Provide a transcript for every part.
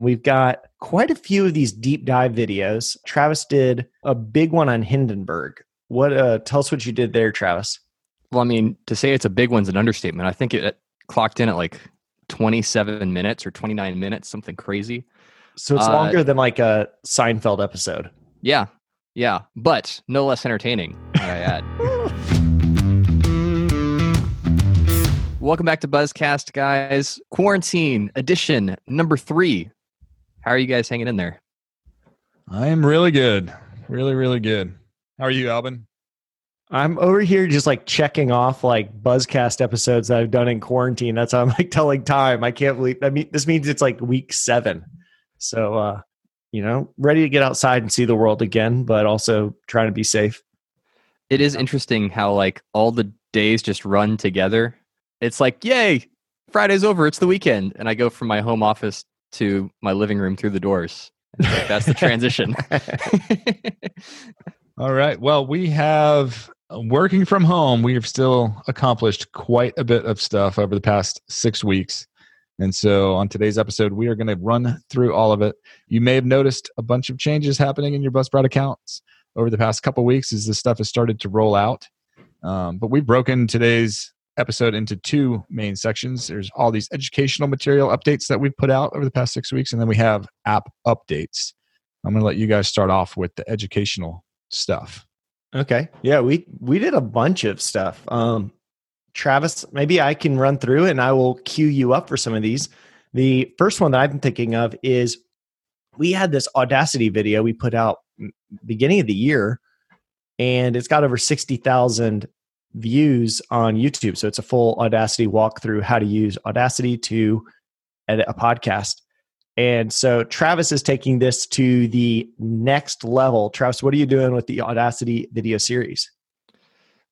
We've got quite a few of these deep dive videos. Travis did a big one on Hindenburg. What uh tell us what you did there, Travis? Well, I mean, to say it's a big one's an understatement. I think it clocked in at like 27 minutes or 29 minutes, something crazy. So it's Uh, longer than like a Seinfeld episode. Yeah. Yeah. But no less entertaining, I add. Welcome back to Buzzcast, guys. Quarantine edition number three. How are you guys hanging in there? I am really good. Really, really good. How are you, Alban? I'm over here just like checking off like Buzzcast episodes that I've done in quarantine. That's how I'm like telling time. I can't believe I mean this means it's like week seven. So uh, you know, ready to get outside and see the world again, but also trying to be safe. It is interesting how like all the days just run together. It's like, yay, Friday's over, it's the weekend. And I go from my home office to my living room through the doors. Like, that's the transition. All right. Well, we have uh, working from home. We have still accomplished quite a bit of stuff over the past six weeks. And so on today's episode, we are going to run through all of it. You may have noticed a bunch of changes happening in your Buzzsprout accounts over the past couple weeks as this stuff has started to roll out. Um, but we've broken today's episode into two main sections. There's all these educational material updates that we've put out over the past six weeks, and then we have app updates. I'm going to let you guys start off with the educational stuff. Okay. Yeah, we we did a bunch of stuff. Um Travis, maybe I can run through and I will cue you up for some of these. The first one that I've been thinking of is we had this Audacity video we put out beginning of the year and it's got over 60,000 views on YouTube. So it's a full Audacity walkthrough how to use Audacity to edit a podcast. And so Travis is taking this to the next level. Travis, what are you doing with the Audacity video series?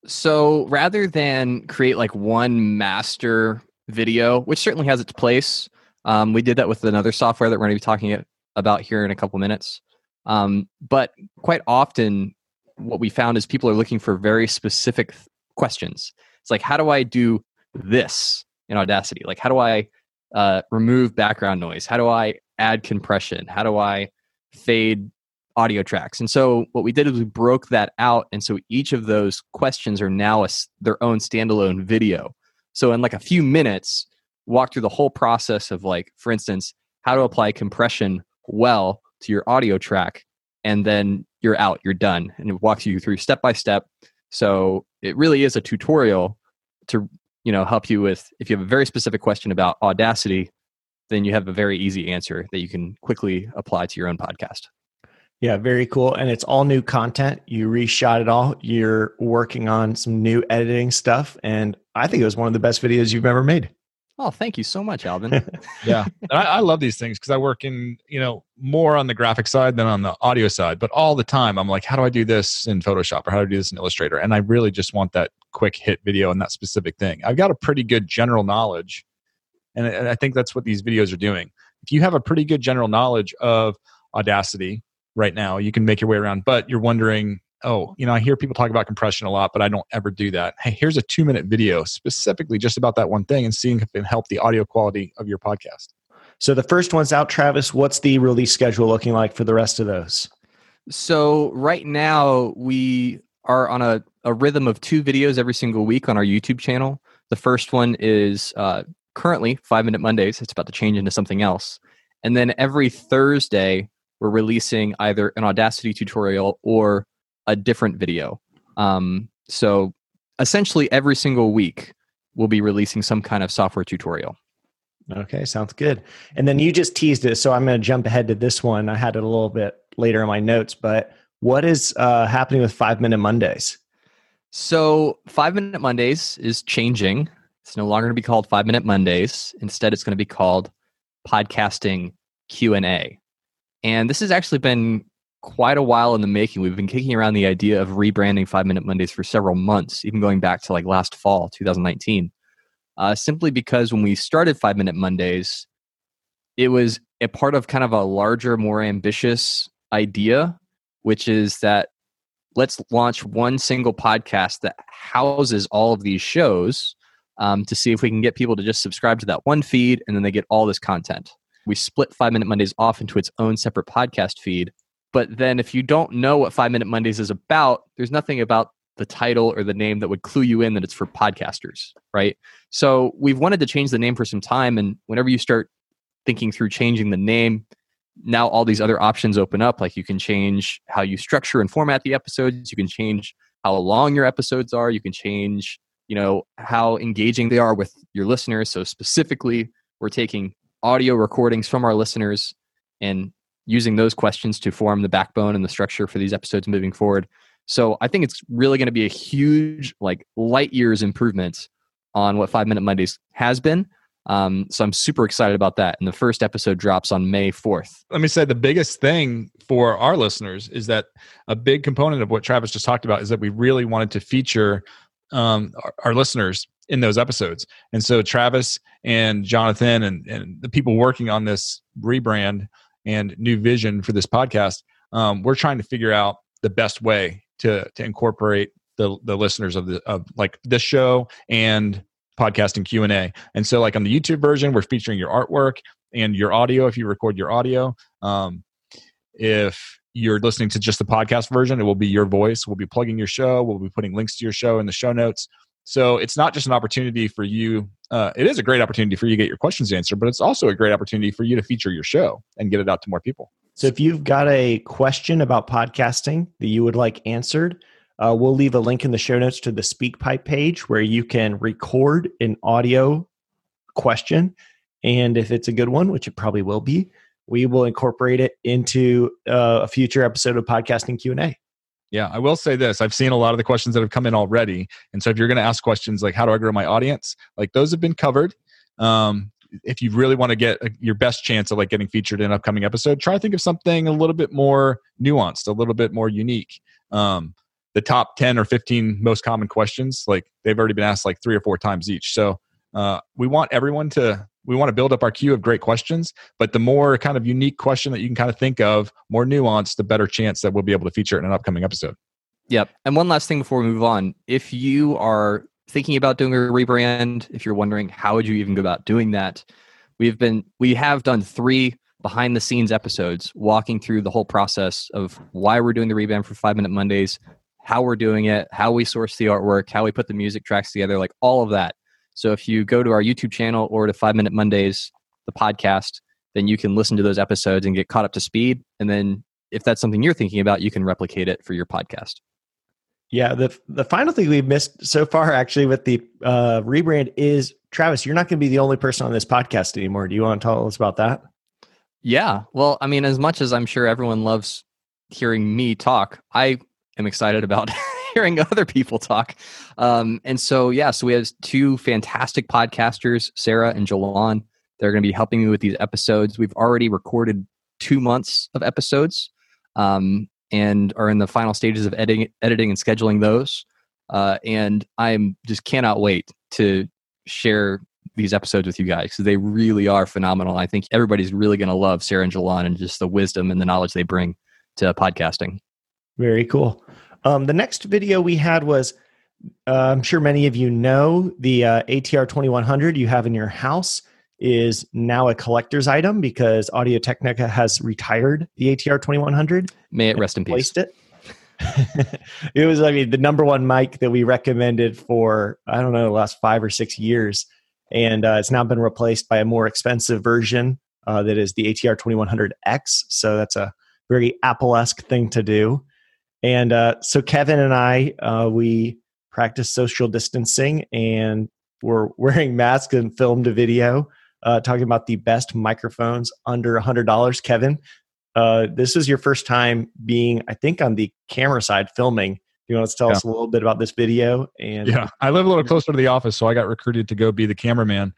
So rather than create like one master video, which certainly has its place, um, we did that with another software that we're going to be talking about here in a couple minutes. Um, but quite often, what we found is people are looking for very specific questions. It's like, how do I do this in Audacity? Like, how do I uh, remove background noise? How do I add compression? How do I fade audio tracks. And so what we did is we broke that out. And so each of those questions are now a their own standalone video. So in like a few minutes, walk through the whole process of like, for instance, how to apply compression well to your audio track. And then you're out, you're done. And it walks you through step by step. So it really is a tutorial to, you know, help you with if you have a very specific question about Audacity, then you have a very easy answer that you can quickly apply to your own podcast. Yeah, very cool. And it's all new content. You reshot it all. You're working on some new editing stuff. And I think it was one of the best videos you've ever made. Oh, thank you so much, Alban. yeah I, I love these things because i work in you know more on the graphic side than on the audio side but all the time i'm like how do i do this in photoshop or how do i do this in illustrator? And i really just want that quick hit video and that specific thing. I've got a pretty good general knowledge and I- and i think that's what these videos are doing. If you have a pretty good general knowledge of audacity right now you can make your way around but you're wondering oh you know i hear people talk about compression a lot but i don't ever do that hey here's a two minute video specifically just about that one thing and seeing if it can help the audio quality of your podcast So the first one's out, Travis. What's the release schedule looking like for the rest of those? so right now we are on a, a rhythm of two videos every single week on our YouTube channel. The first one is uh, currently Five Minute Mondays. It's about to change into something else. And then every Thursday, we're releasing either an Audacity tutorial or a different video. Um, so essentially, every single week, we'll be releasing some kind of software tutorial. Okay, sounds good. And then you just teased it. So I'm going to jump ahead to this one. I had it a little bit later in my notes, but what is uh, happening with Five Minute Mondays? So, Five Minute Mondays is changing. It's no longer going to be called Five Minute Mondays. Instead, it's going to be called Podcasting Q and A. And this has actually been quite a while in the making. We've been kicking around the idea of rebranding Five Minute Mondays for several months, even going back to like last fall, 2019. Uh, simply because when we started Five Minute Mondays, it was a part of kind of a larger, more ambitious idea, which is that let's launch one single podcast that houses all of these shows um, to see if we can get people to just subscribe to that one feed and then they get all this content. we split Five Minute Mondays off into its own separate podcast feed. But then if you don't know what Five Minute Mondays is about, there's nothing about the title or the name that would clue you in that it's for podcasters, right? So we've wanted to change the name for some time. And whenever you start thinking through changing the name, now all these other options open up. Like you can change how you structure and format the episodes. You can change how long your episodes are. You can change, you know, how engaging they are with your listeners. So specifically, we're taking audio recordings from our listeners and using those questions to form the backbone and the structure for these episodes moving forward. So I think it's really going to be a huge, like light years improvement on what Five Minute Mondays has been. Um, so I'm super excited about that. And the first episode drops on May 4th. Let me say the biggest thing for our listeners is that a big component of what Travis just talked about is that we really wanted to feature um, our, our, listeners in those episodes. And so Travis and Jonathan and, and the people working on this rebrand and new vision for this podcast, um, we're trying to figure out the best way to to incorporate the the listeners of the of like this show and podcasting q&a and so like on the youtube version we're featuring your artwork and your audio if you record your audio. Um, if you're listening to just the podcast version it will be your voice. We'll be plugging your show. We'll be putting links to your show in the show notes so it's not just an opportunity for you uh, it is a great opportunity for you to get your questions answered but it's also a great opportunity for you to feature your show and get it out to more people so if you've got a question about podcasting that you would like answered, uh, we'll leave a link in the show notes to the SpeakPipe page where you can record an audio question. And if it's a good one, which it probably will be, we will incorporate it into uh, a future episode of podcasting Q&A. Yeah, I will say this. I've seen a lot of the questions that have come in already. And so if you're going to ask questions like, how do I grow my audience? Like those have been covered. Um, if you really want to get uh, your best chance of like getting featured in an upcoming episode, try to think of something a little bit more nuanced, a little bit more unique. Um, the top 10 or 15 most common questions, like they've already been asked like three or four times each. So uh, we want everyone to we want to build up our queue of great questions but the more kind of unique question that you can kind of think of more nuanced the better chance that we'll be able to feature it in an upcoming episode. Yep. And one last thing before we move on. If you are thinking about doing a rebrand, if you're wondering how would you even go about doing that, we've been we have done three behind the scenes episodes walking through the whole process of why we're doing the rebrand for 5 minute Mondays, how we're doing it, how we source the artwork, how we put the music tracks together, like all of that. So if you go to our YouTube channel or to 5 minute Mondays the podcast, then you can listen to those episodes and get caught up to speed and then if that's something you're thinking about, you can replicate it for your podcast. Yeah, the the final thing we've missed so far, actually, with the uh, rebrand is Travis. You're not going to be the only person on this podcast anymore. Do you want to tell us about that? Yeah, well, I mean, as much as I'm sure everyone loves hearing me talk, I am excited about hearing other people talk. Um, and so, yeah, so we have two fantastic podcasters, Sarah and Jolan. They're going to be helping me with these episodes. We've already recorded two months of episodes. Um, and are in the final stages of editing, editing and scheduling those. Uh, and I'm just cannot wait to share these episodes with you guys because they really are phenomenal. I think everybody's really going to love Sarah and Jolan and just the wisdom and the knowledge they bring to podcasting. Very cool. Um, the next video we had was uh, I'm sure many of you know the uh, ATR 2100 you have in your house is now a collector's item because Audio Technica has retired the ATR 2100. May it rest in peace. it. it was, I mean, the number one mic that we recommended for, I don't know, the last five or six years. And uh, it's now been replaced by a more expensive version uh, that is the ATR 2100X. So that's a very Apple esque thing to do. And uh, so Kevin and I, uh, we practiced social distancing and we're wearing masks and filmed a video uh, talking about the best microphones under $100. Kevin, uh, this is your first time being, I think, on the camera side filming. Do you want to tell yeah. us a little bit about this video? And yeah, I live a little closer to the office, so I got recruited to go be the cameraman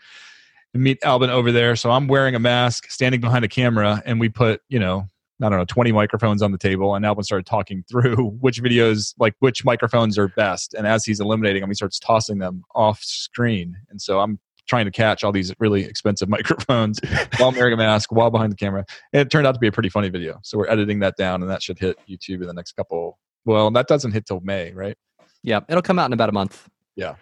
and meet Alban over there. So I'm wearing a mask, standing behind a camera, and we put, you know, I don't know, 20 microphones on the table. And Alban started talking through which videos, like which microphones are best. And as he's eliminating them, he starts tossing them off screen. And so I'm trying to catch all these really expensive microphones while wearing a mask, while behind the camera. And it turned out to be a pretty funny video. So we're editing that down, and that should hit YouTube in the next couple. Well, that doesn't hit till May, right? Yeah, it'll come out in about a month. Yeah.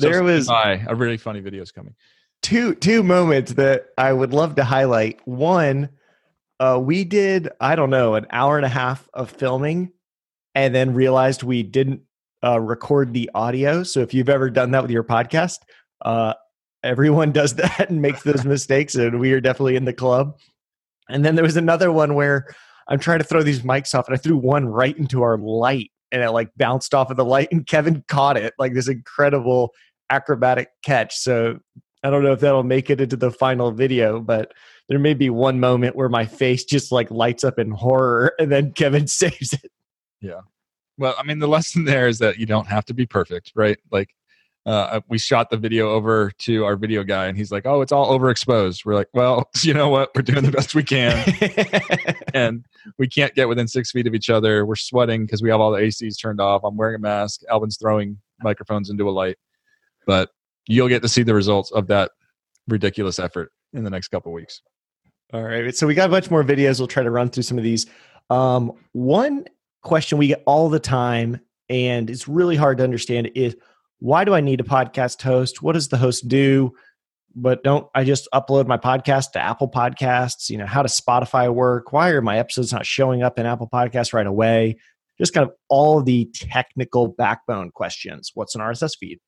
So there was a really funny video is coming. two two moments that I would love to highlight. One, uh, we did I don't know an hour and a half of filming, and then realized we didn't uh, record the audio. So if you've ever done that with your podcast, uh, everyone does that and makes those mistakes, and we are definitely in the club. And then there was another one where I'm trying to throw these mics off, and I threw one right into our light, and it like bounced off of the light, and Kevin caught it like this incredible acrobatic catch. So I don't know if that'll make it into the final video, but there may be one moment where my face just like lights up in horror, and then Kevin saves it. Yeah. Well, I mean, the lesson there is that you don't have to be perfect, right? Like, uh, we shot the video over to our video guy, and he's like, "Oh, it's all overexposed." We're like, "Well, you know what? We're doing the best we can, and we can't get within six feet of each other. We're sweating because we have all the ACs turned off. I'm wearing a mask. Alban's throwing microphones into a light, but you'll get to see the results of that ridiculous effort in the next couple weeks. All right. So we got a bunch more videos. We'll try to run through some of these. Um, one question we get all the time, and it's really hard to understand, is why do I need a podcast host? What does the host do? But don't I just upload my podcast to Apple Podcasts? You know, how does Spotify work? Why are my episodes not showing up in Apple Podcasts right away? Just kind of all the technical backbone questions. What's an RSS feed?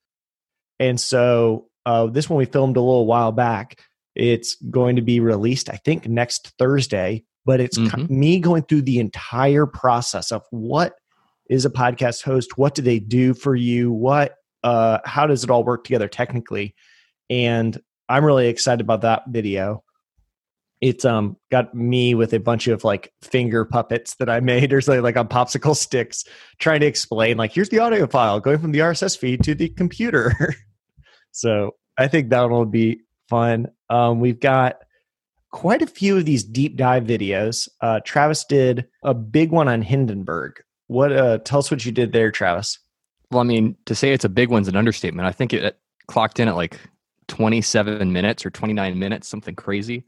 And so uh, this one we filmed a little while back. It's going to be released, I think, next Thursday. But it's mm-hmm. me going through the entire process of what is a podcast host, what do they do for you, what uh, how does it all work together technically? And I'm really excited about that video. It's um got me with a bunch of like finger puppets that I made or something like on popsicle sticks, trying to explain like here's the audio file going from the RSS feed to the computer. so I think that will be fun. Um, we've got quite a few of these deep dive videos. Uh, Travis did a big one on Hindenburg. What? Uh, tell us what you did there, Travis. Well, I mean, to say it's a big one's an understatement. I think it clocked in at like 27 minutes or 29 minutes, something crazy.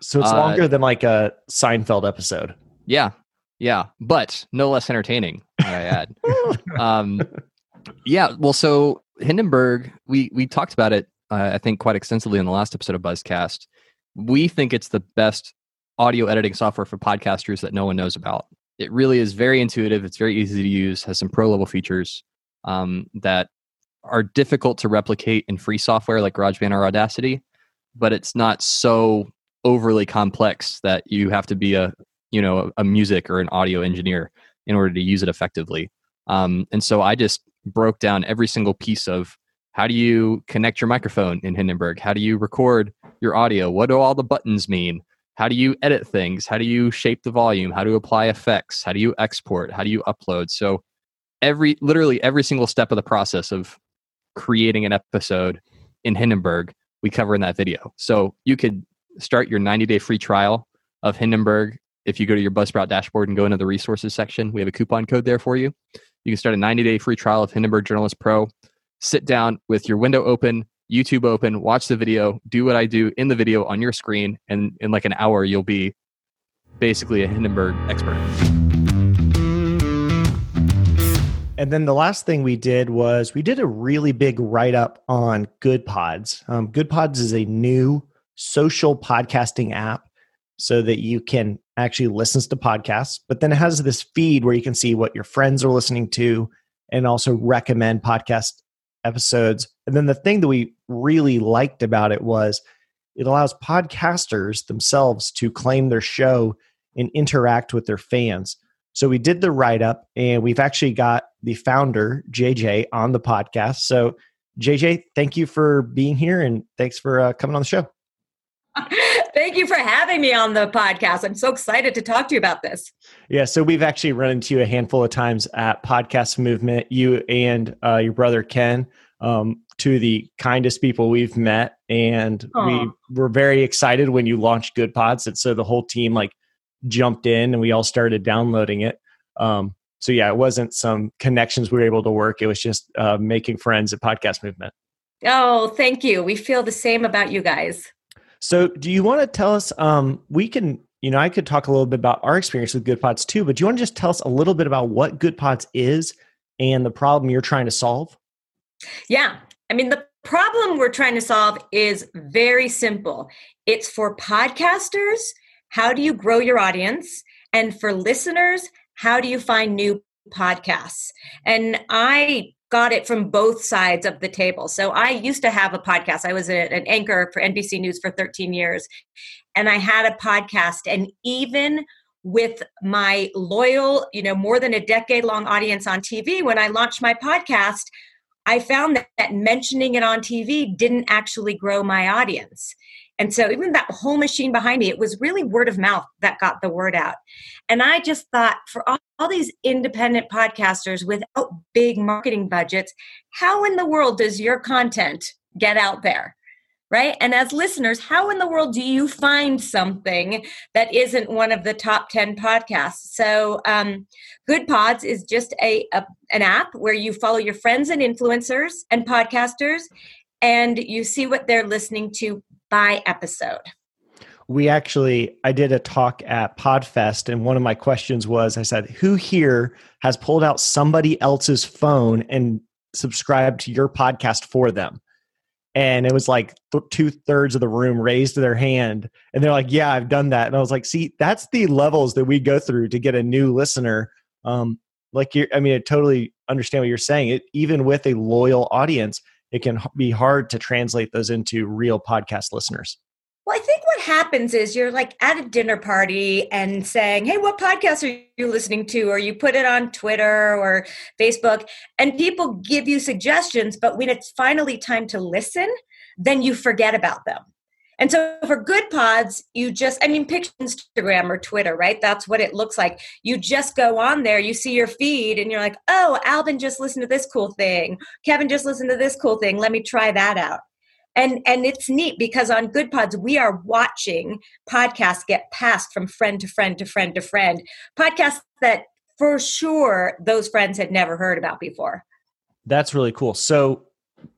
So it's uh, longer than like a Seinfeld episode. Yeah. Yeah. But no less entertaining, I add. um, yeah. Well, so Hindenburg, we, we talked about it, uh, I think, quite extensively in the last episode of Buzzcast. We think it's the best audio editing software for podcasters that no one knows about. It really is very intuitive. It's very easy to use, has some pro level features um, that are difficult to replicate in free software like GarageBand or Audacity, but it's not so overly complex that you have to be a you know a music or an audio engineer in order to use it effectively. Um, and so I just broke down every single piece of how do you connect your microphone in Hindenburg? How do you record your audio? What do all the buttons mean? How do you edit things? How do you shape the volume? How do you apply effects? How do you export? How do you upload? So every literally every single step of the process of creating an episode in Hindenburg we cover in that video. So you could start your 90 day free trial of Hindenburg if you go to your Buzzsprout dashboard and go into the resources section. We have a coupon code there for you. You can start a 90 day free trial of Hindenburg Journalist Pro. Sit down with your window open, YouTube open, watch the video, do what I do in the video on your screen, and in like an hour, you'll be basically a Hindenburg expert. And then the last thing we did was we did a really big write up on Goodpods. Um, Goodpods is a new social podcasting app so that you can actually listen to podcasts, but then it has this feed where you can see what your friends are listening to and also recommend podcast episodes. And then the thing that we really liked about it was it allows podcasters themselves to claim their show and interact with their fans. So we did the write up, and we've actually got the founder, JJ, on the podcast. So, JJ, thank you for being here and thanks for uh, coming on the show. Thank you for having me on the podcast. I'm so excited to talk to you about this. Yeah, so we've actually run into you a handful of times at Podcast Movement. You and uh, your brother Ken, um, two of the kindest people we've met, and Aww. we were very excited when you launched Goodpods. And so the whole team like jumped in and we all started downloading it. Um, so yeah, it wasn't some connections we were able to work. It was just uh, making friends at Podcast Movement. Oh, thank you. We feel the same about you guys. So, do you want to tell us? Um, we can, you know, I could talk a little bit about our experience with Goodpods too, but do you want to just tell us a little bit about what Goodpods is and the problem you're trying to solve? Yeah. I mean, the problem we're trying to solve is very simple. It's for podcasters, how do you grow your audience? And for listeners, how do you find new podcasts? And I got it from both sides of the table. So I used to have a podcast. I was an anchor for NBC News for 13 years, and I had a podcast. And even with my loyal, you know, more than a decade long audience on TV, when I launched my podcast, I found that, that mentioning it on TV didn't actually grow my audience. And so, even that whole machine behind me, it was really word of mouth that got the word out. And I just thought for all, all, these independent podcasters without big marketing budgets, how in the world does your content get out there? Right. And as listeners, how in the world do you find something that isn't one of the top 10 podcasts? So, um, Goodpods is just a, a an app where you follow your friends and influencers and podcasters and you see what they're listening to by episode. We actually, I did a talk at Podfest, and one of my questions was I said, Who here has pulled out somebody else's phone and subscribed to your podcast for them? And it was like th- two thirds of the room raised their hand, and they're like, "Yeah, I've done that." And I was like, "See, that's the levels that we go through to get a new listener." Um, like, you I mean, I totally understand what you're saying. It even with a loyal audience, it can be hard to translate those into real podcast listeners. Well, I think what happens is you're like at a dinner party and saying, Hey, what podcast are you listening to? Or you put it on Twitter or Facebook, and people give you suggestions. But when it's finally time to listen, then you forget about them. And so for Goodpods, you just, I mean, picture Instagram or Twitter, right? That's what it looks like. You just go on there, you see your feed, and you're like, oh, Alban just listened to this cool thing. Kevin just listened to this cool thing. Let me try that out. And, and it's neat because on Goodpods we are watching podcasts get passed from friend to friend to friend to friend. Podcasts that for sure those friends had never heard about before. That's really cool. So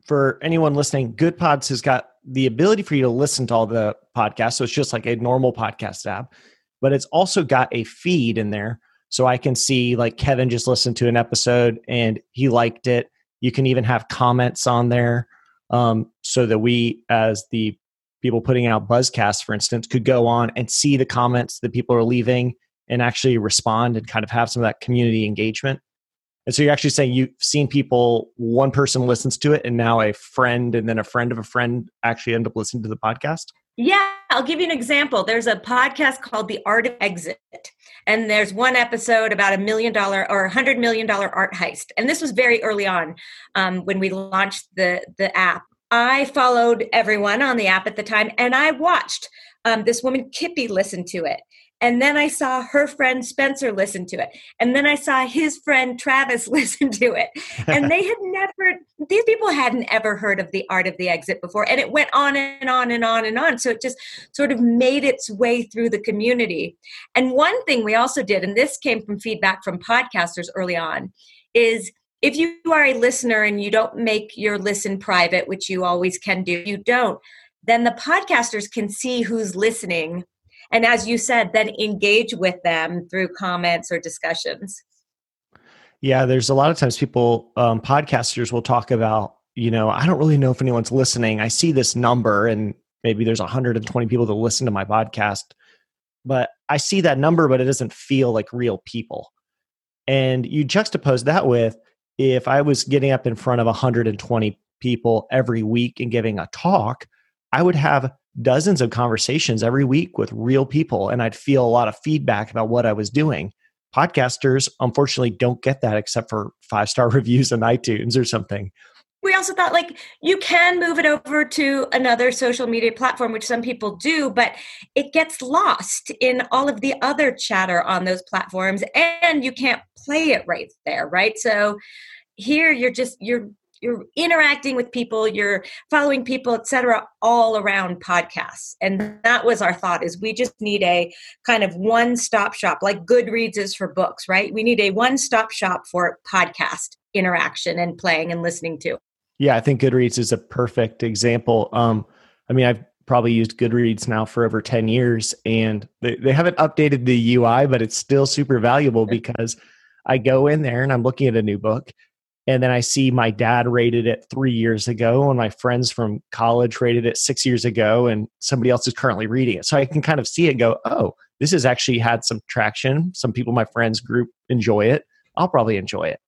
for anyone listening, Goodpods has got the ability for you to listen to all the podcasts. So it's just like a normal podcast app, but it's also got a feed in there. So I can see like Kevin just listened to an episode and he liked it. You can even have comments on there um, so that we, as the people putting out buzzcasts, for instance, could go on and see the comments that people are leaving and actually respond and kind of have some of that community engagement. And so you're actually saying you've seen people, one person listens to it, and now a friend and then a friend of a friend actually end up listening to the podcast? Yeah, I'll give you an example. There's a podcast called The Art of Exit, and there's one episode about a million dollar or a hundred million dollar art heist. And this was very early on um, when we launched the the app. I followed everyone on the app at the time, and I watched um, this woman Kippy listen to it. And then I saw her friend Spencer listen to it. And then I saw his friend Travis listen to it. And they had never, these people hadn't ever heard of the art of the exit before. And it went on and on and on and on. So it just sort of made its way through the community. And one thing we also did, and this came from feedback from podcasters early on, is if you are a listener and you don't make your listen private, which you always can do, you don't, then the podcasters can see who's listening and as you said then engage with them through comments or discussions. Yeah there's a lot of times people um, podcasters will talk about you know i don't really know if anyone's listening. I see this number and maybe there's 120 people that listen to my podcast but i see that number but it doesn't feel like real people. And you juxtapose that with if i was getting up in front of 120 people every week and giving a talk i would have dozens of conversations every week with real people and I'd feel a lot of feedback about what I was doing. Podcasters, unfortunately, don't get that except for five star reviews on iTunes or something. We also thought like you can move it over to another social media platform, which some people do, but it gets lost in all of the other chatter on those platforms and you can't play it right there, right? So here you're just you're you're interacting with people you're following people etc all around podcasts. And that was our thought is we just need a kind of one stop shop like goodreads is for books right? We need a one stop shop for podcast interaction and playing and listening to. Yeah i think goodreads is a perfect example. Um i mean i've probably used goodreads now for over 10 years and they, they haven't updated the ui but it's still super valuable because i go in there and i'm looking at a new book and then I see my dad rated it three years ago, and my friends from college rated it six years ago, and somebody else is currently reading it. So I can kind of see it go, oh, this has actually had some traction. Some people, my friends group, enjoy it. I'll probably enjoy it.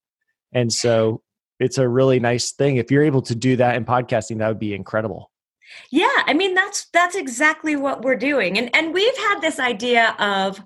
And so it's a really nice thing. If you're able to do that in podcasting, that would be incredible. Yeah, I mean that's that's exactly what we're doing. And and we've had this idea of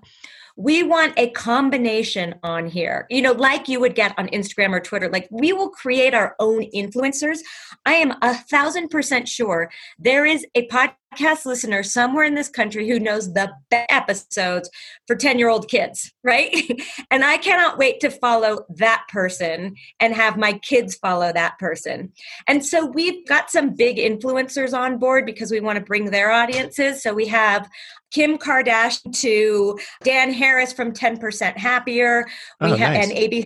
we want a combination on here. You know like you would get on instagram or twitter like we will create our own influencers. I am a thousand percent sure there is a podcast listener somewhere in this country who knows the best episodes for 10 year old kids right? And i cannot wait to follow that person and have my kids follow that person. And so we've got some big influencers on board because we want to bring their audiences. So we have Kim Kardashian to Dan Harris from 10% Happier. We oh, have nice. and ABC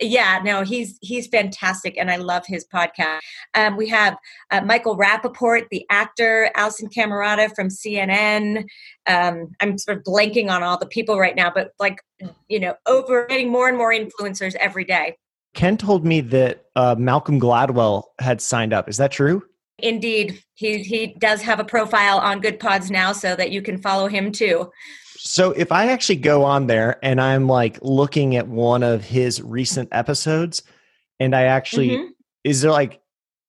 yeah, no, he's he's fantastic, and I love his podcast. Um, we have uh, Michael Rapaport, the actor, Alisyn Camerota from CNN. Um, I'm sort of blanking on all the people right now, but like you know, over getting more and more influencers every day. Ken told me that uh, Malcolm Gladwell had signed up. Is that true? Indeed, he he does have a profile on Goodpods now, so that you can follow him too. So if I actually go on there and I'm like looking at one of his recent episodes, and I actually mm-hmm. is there like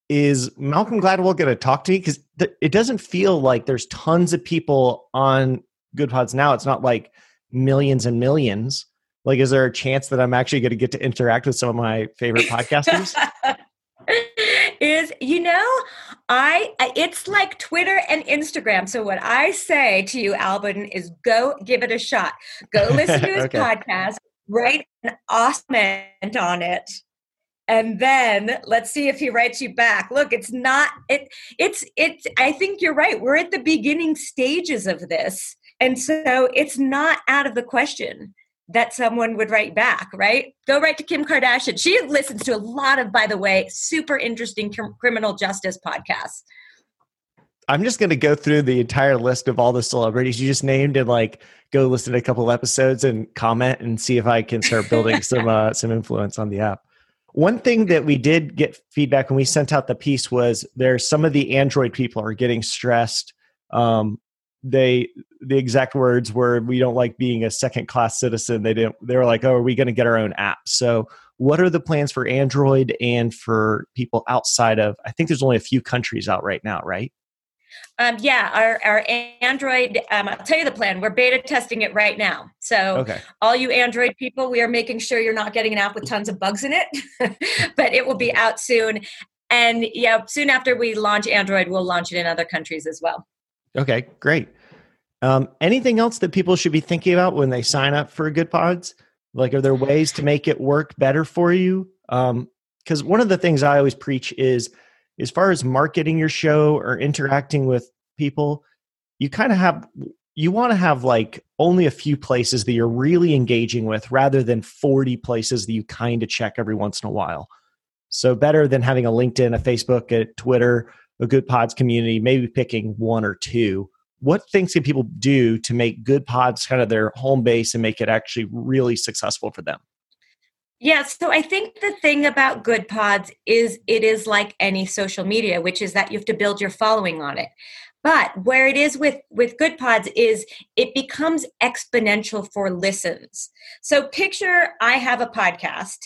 is Malcolm Gladwell going to talk to me because th- it doesn't feel like there's tons of people on Goodpods now. It's not like millions and millions. Like, is there a chance that I'm actually going to get to interact with some of my favorite podcasters? is you know I it's like Twitter and Instagram. So what I say to you, Alban, is go give it a shot. Go listen to his okay. podcast, write an awesome on it, and then let's see if he writes you back. Look, it's not it. It's it's. I think you're right. We're at the beginning stages of this, and so it's not out of the question that someone would write back, right? Go write to Kim Kardashian. She listens to a lot of, by the way, super interesting criminal justice podcasts. I'm just going to go through the entire list of all the celebrities you just named and like go listen to a couple episodes and comment and see if I can start building some uh, some influence on the app. One thing that we did get feedback when we sent out the piece was there's some of the Android people are getting stressed um, they the exact words were we don't like being a second class citizen they didn't they were like oh are we going to get our own app so what are the plans for android and for people outside of i think there's only a few countries out right now right um, yeah, our, our Android, um, I'll tell you the plan. We're beta testing it right now. So, okay. all you Android people, we are making sure you're not getting an app with tons of bugs in it, but it will be out soon. And yeah, soon after we launch Android, we'll launch it in other countries as well. Okay, great. Um, anything else that people should be thinking about when they sign up for Goodpods? Like, are there ways to make it work better for you? Because um, one of the things I always preach is, as far as marketing your show or interacting with people, you kind of have you want to have like only a few places that you're really engaging with rather than 40 places that you kind of check every once in a while. So better than having a LinkedIn, a Facebook, a Twitter, a Goodpods community, maybe picking one or two. What things can people do to make Goodpods kind of their home base and make it actually really successful for them? Yeah so i think the thing about Goodpods is it is like any social media which is that you have to build your following on it. But where it is with with Goodpods is it becomes exponential for listens. So picture i have a podcast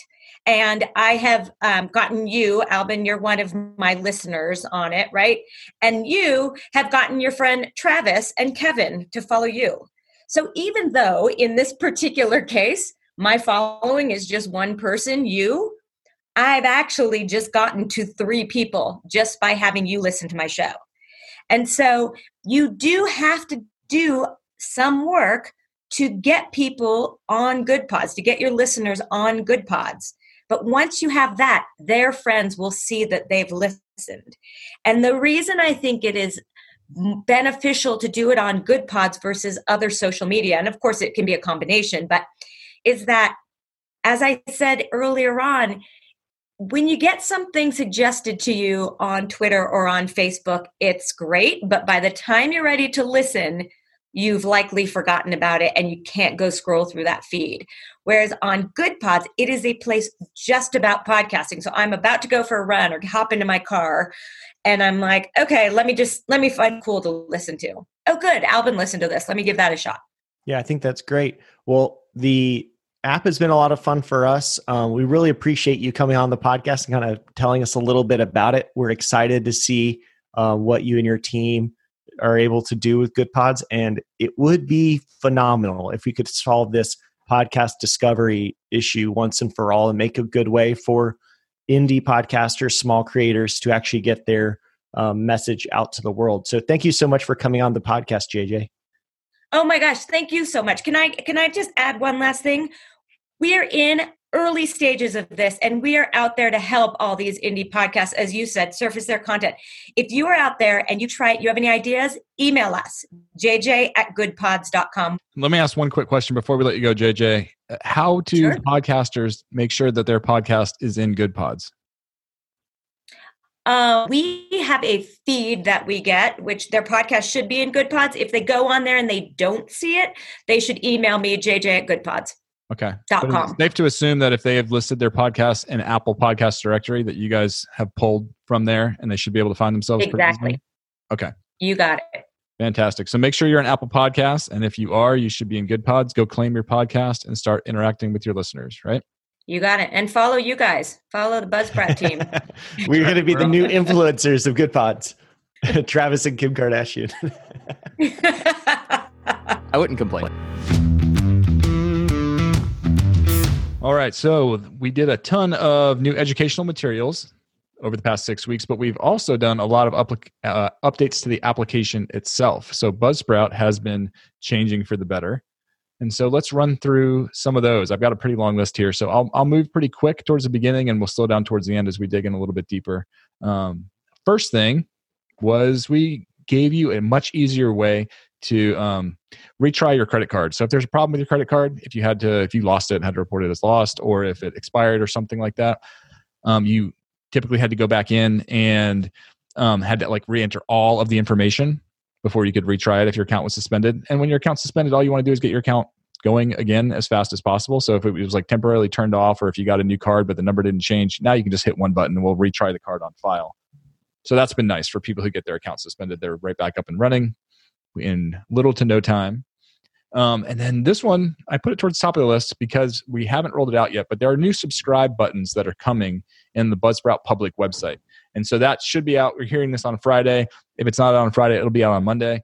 and I have um, gotten you, Alban, you're one of my listeners on it, right? And you have gotten your friend Travis and Kevin to follow you. So even though in this particular case, my following is just one person, you, I've actually just gotten to three people just by having you listen to my show. And so you do have to do some work to get people on Goodpods, to get your listeners on Goodpods. But once you have that, their friends will see that they've listened. And the reason I think it is beneficial to do it on Goodpods versus other social media, and of course it can be a combination, but is that, as I said earlier on, when you get something suggested to you on Twitter or on Facebook, it's great. But by the time you're ready to listen, you've likely forgotten about it and you can't go scroll through that feed. Whereas on Goodpods, it is a place just about podcasting. So I'm about to go for a run or hop into my car and I'm like, okay, let me just let me find cool to listen to. Oh, good, Alban listened to this. Let me give that a shot. Yeah, I think that's great. Well, the app has been a lot of fun for us. Um, we really appreciate you coming on the podcast and kind of telling us a little bit about it. We're excited to see uh, what you and your team are able to do with Goodpods, and it would be phenomenal if we could solve this podcast discovery issue once and for all and make a good way for indie podcasters, small creators to actually get their um, message out to the world. So thank you so much for coming on the podcast, JJ. Oh my gosh, thank you so much. Can I can I just add one last thing? We are in early stages of this and we are out there to help all these indie podcasts as you said surface their content if you are out there and you try it you have any ideas email us jj at goodpods.com let me ask one quick question before we let you go jj how do sure. podcasters make sure that their podcast is in Goodpods uh, we have a feed that we get, which their podcast should be in Goodpods. If they go on there and they don't see it, they should email me, JJ at Goodpods. Okay. Dot com. safe to assume that if they have listed their podcast in Apple Podcast Directory, that you guys have pulled from there, and they should be able to find themselves. Exactly. Okay. You got it. Fantastic. So make sure you're on Apple Podcasts, and if you are, you should be in Goodpods. Go claim your podcast and start interacting with your listeners. Right. You got it. And follow you guys. Follow the Buzzsprout team. We're going to be the new influencers of Goodpods. Travis and Kim Kardashian. I wouldn't complain. All right. So we did a ton of new educational materials over the past six weeks, but we've also done a lot of upl- uh, updates to the application itself. So Buzzsprout has been changing for the better. And so let's run through some of those. I've got a pretty long list here. So I'll, I'll move pretty quick towards the beginning and we'll slow down towards the end as we dig in a little bit deeper. Um, first thing was we gave you a much easier way to um, retry your credit card. So if there's a problem with your credit card, if you had to, if you lost it and had to report it as lost, or if it expired or something like that, um, you typically had to go back in and um, had to like re-enter all of the information before you could retry it if your account was suspended. And when your account's suspended, all you want to do is get your account going again as fast as possible. So if it was like temporarily turned off, or if you got a new card but the number didn't change, now you can just hit one button and we'll retry the card on file. So that's been nice for people who get their account suspended. They're right back up and running in little to no time. Um, and then this one, I put it towards the top of the list because we haven't rolled it out yet, but there are new subscribe buttons that are coming in the Buzzsprout public website. And so that should be out. We're hearing this on Friday. If it's not out on Friday, it'll be out on Monday.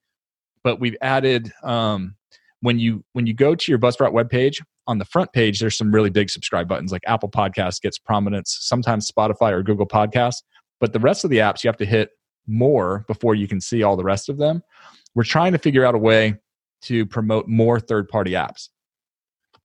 But we've added um, when you when you go to your Buzzsprout webpage on the front page, there's some really big subscribe buttons like Apple Podcasts gets prominence, sometimes Spotify or Google Podcasts. But the rest of the apps you have to hit more before you can see all the rest of them we're trying to figure out a way to promote more third party apps.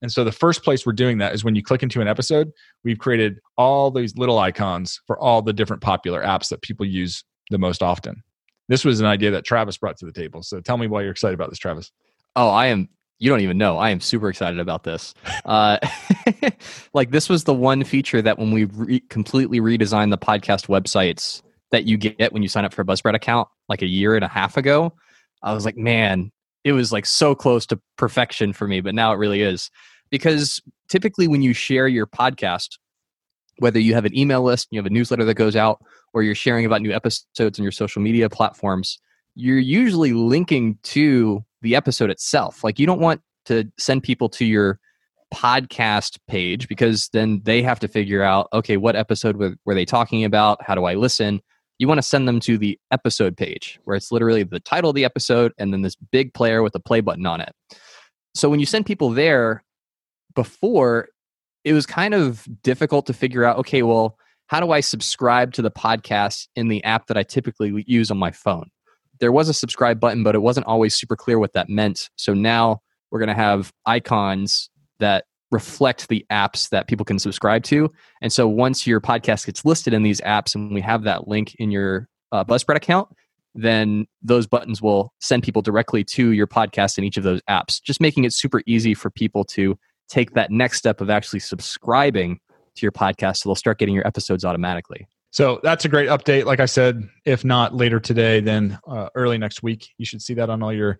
And so the first place we're doing that is when you click into an episode, we've created all these little icons for all the different popular apps that people use the most often. This was an idea that Travis brought to the table. So tell me why you're excited about this, Travis. Oh, I am. You don't even know. I am super excited about this. Uh, like this was the one feature that when we re- completely redesigned the podcast websites that you get when you sign up for a Buzzsprout account, like a year and a half ago, I was like, man, it was like so close to perfection for me, but now it really is. Because typically when you share your podcast, whether you have an email list, you have a newsletter that goes out, or you're sharing about new episodes on your social media platforms, you're usually linking to the episode itself. Like you don't want to send people to your podcast page because then they have to figure out, okay, what episode were, were they talking about? How do I listen? You want to send them to the episode page where it's literally the title of the episode and then this big player with a play button on it. So when you send people there before, it was kind of difficult to figure out okay, well, how do I subscribe to the podcast in the app that I typically use on my phone? There was a subscribe button, but it wasn't always super clear what that meant. So now we're going to have icons that reflect the apps that people can subscribe to. And so once your podcast gets listed in these apps and we have that link in your uh, Buzzsprout account, then those buttons will send people directly to your podcast in each of those apps, just making it super easy for people to take that next step of actually subscribing to your podcast so they'll start getting your episodes automatically. So that's a great update. Like I said, if not later today, then uh, early next week, you should see that on all your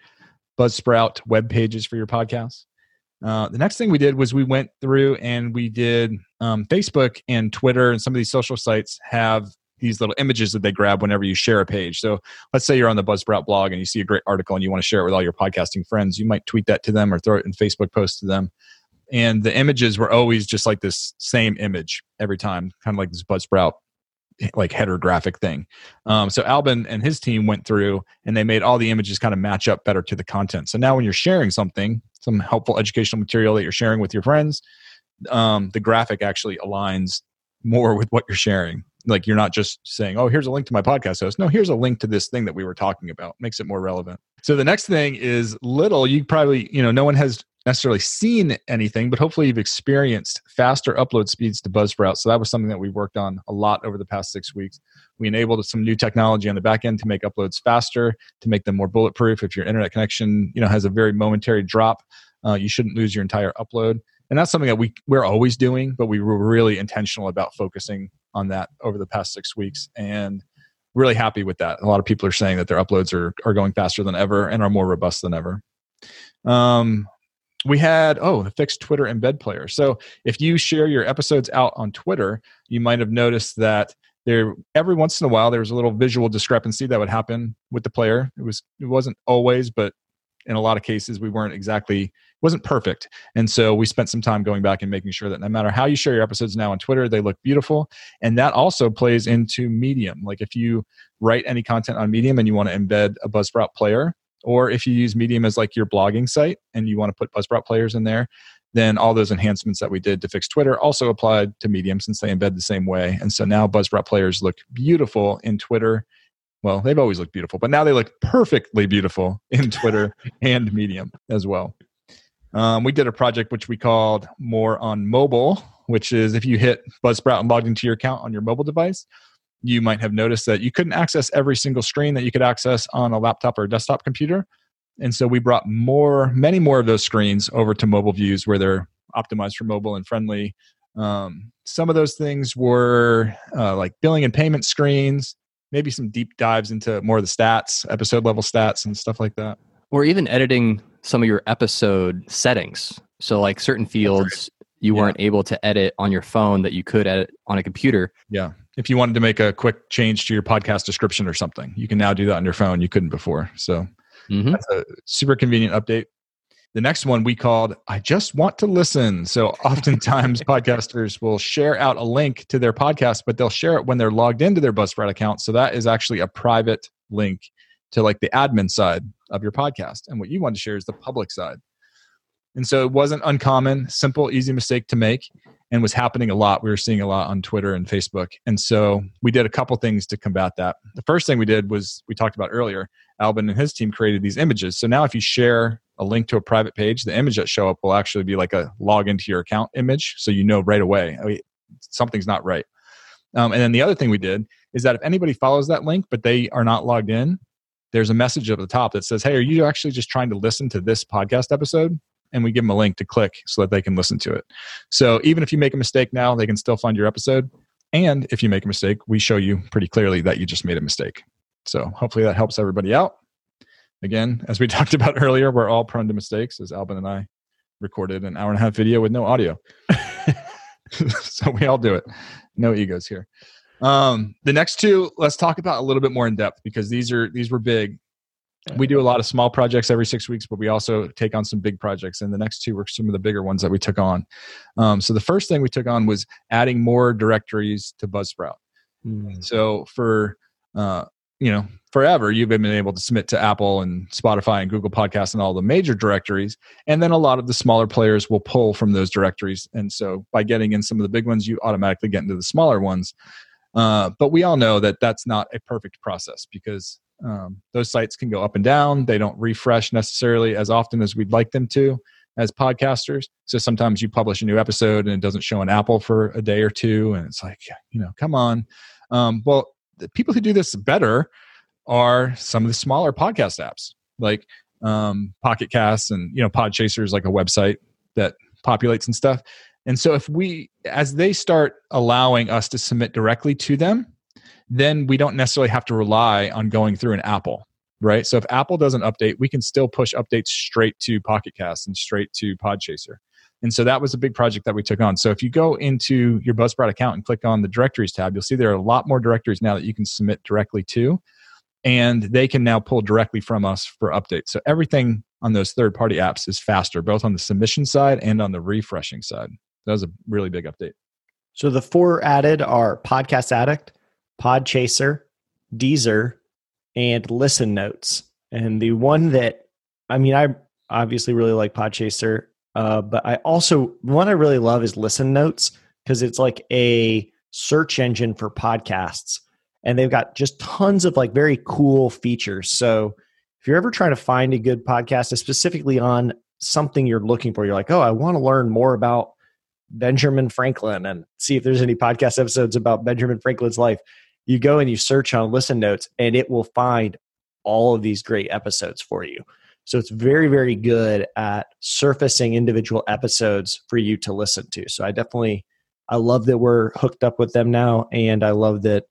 Buzzsprout web pages for your podcasts. Uh, the next thing we did was we went through and we did um, Facebook and Twitter and some of these social sites have these little images that they grab whenever you share a page. So let's say you're on the Buzzsprout blog and you see a great article and you want to share it with all your podcasting friends. You might tweet that to them or throw it in Facebook post to them. And the images were always just like this same image every time, kind of like this Buzzsprout like header graphic thing. Um, so Alban and his team went through and they made all the images kind of match up better to the content. So now when you're sharing something, some helpful educational material that you're sharing with your friends, um, the graphic actually aligns more with what you're sharing. Like you're not just saying, "Oh, here's a link to my podcast host." No, here's a link to this thing that we were talking about. Makes it more relevant. So the next thing is little. You probably, you know, no one has necessarily seen anything, but hopefully you've experienced faster upload speeds to Buzzsprout. So that was something that we worked on a lot over the past six weeks. We enabled some new technology on the back end to make uploads faster, to make them more bulletproof. If your internet connection, you know, has a very momentary drop, uh, you shouldn't lose your entire upload. And that's something that we we're always doing, but we were really intentional about focusing on that over the past six weeks and really happy with that. A lot of people are saying that their uploads are, are going faster than ever and are more robust than ever. Um, we had oh the fixed twitter embed player. So if you share your episodes out on twitter you might have noticed that there every once in a while there was a little visual discrepancy that would happen with the player. It was it wasn't always but in a lot of cases we weren't exactly wasn't perfect. And so we spent some time going back and making sure that no matter how you share your episodes now on twitter they look beautiful. And that also plays into medium. Like if you write any content on medium and you want to embed a buzzsprout player or if you use Medium as like your blogging site and you want to put Buzzsprout players in there, then all those enhancements that we did to fix Twitter also applied to Medium since they embed the same way. And so now Buzzsprout players look beautiful in Twitter. Well, they've always looked beautiful, but now they look perfectly beautiful in Twitter and Medium as well. Um, we did a project which we called More on Mobile, which is if you hit Buzzsprout and logged into your account on your mobile device, you might have noticed that you couldn't access every single screen that you could access on a laptop or a desktop computer. And so we brought more, many more of those screens over to mobile views where they're optimized for mobile and friendly. Um, some of those things were uh, like billing and payment screens, maybe some deep dives into more of the stats, episode level stats, and stuff like that. Or even editing some of your episode settings. So, like certain fields you yeah. weren't able to edit on your phone that you could edit on a computer. Yeah if you wanted to make a quick change to your podcast description or something, you can now do that on your phone. You couldn't before. So mm-hmm. that's a super convenient update. The next one we called I Just Want to Listen. So oftentimes podcasters will share out a link to their podcast, but they'll share it when they're logged into their Buzzsprout account. So that is actually a private link to like the admin side of your podcast. And what you want to share is the public side. And so it wasn't uncommon, simple, easy mistake to make and was happening a lot. We were seeing a lot on Twitter and Facebook. And so we did a couple things to combat that. The first thing we did was we talked about earlier, Alban and his team created these images. So now if you share a link to a private page, the image that show up will actually be like a log into your account image. So you know right away I mean, something's not right. Um, and then the other thing we did is that if anybody follows that link but they are not logged in, there's a message at the top that says, Hey, are you actually just trying to listen to this podcast episode? And we give them a link to click so that they can listen to it. So even if you make a mistake now, they can still find your episode. And if you make a mistake, we show you pretty clearly that you just made a mistake. So hopefully that helps everybody out. Again, as we talked about earlier, we're all prone to mistakes as Alban and I recorded an hour and a half video with no audio. so we all do it. No egos here. Um, the next two, let's talk about a little bit more in depth because these are these were big we do a lot of small projects every six weeks, but we also take on some big projects. And the next two were some of the bigger ones that we took on. Um, so the first thing we took on was adding more directories to Buzzsprout. Mm. So for uh, you know forever you've been able to submit to apple and spotify and google podcasts and all the major directories and then a lot of the smaller players will pull from those directories and so by getting in some of the big ones you automatically get into the smaller ones uh, but we all know that that's not a perfect process because um, those sites can go up and down. They don't refresh necessarily as often as we'd like them to as podcasters. So sometimes you publish a new episode and it doesn't show on Apple for a day or two. And it's like, you know, come on. Um, well, the people who do this better are some of the smaller podcast apps like um, Pocket Casts and, you know, Podchaser is like a website that populates and stuff. And so if we, as they start allowing us to submit directly to them, then we don't necessarily have to rely on going through an Apple right? So if Apple doesn't update, we can still push updates straight to Pocket Cast and straight to Podchaser. And so that was a big project that we took on. So if you go into your Buzzsprout account and click on the directories tab, you'll see there are a lot more directories now that you can submit directly to. And they can now pull directly from us for updates. So everything on those third party apps is faster, both on the submission side and on the refreshing side. That was a really big update. So the four added are Podcast Addict, Podchaser, Deezer, and Listen Notes. And the one that, I mean, I obviously really like Podchaser, uh, but I also, one I really love is Listen Notes because it's like a search engine for podcasts. And they've got just tons of like very cool features. So if you're ever trying to find a good podcast, specifically on something you're looking for, you're like, oh, I want to learn more about Benjamin Franklin and see if there's any podcast episodes about Benjamin Franklin's life. You go and you search on listen notes and it will find all of these great episodes for you. So it's very, very good at surfacing individual episodes for you to listen to. So I definitely, I love that we're hooked up with them now. And I love that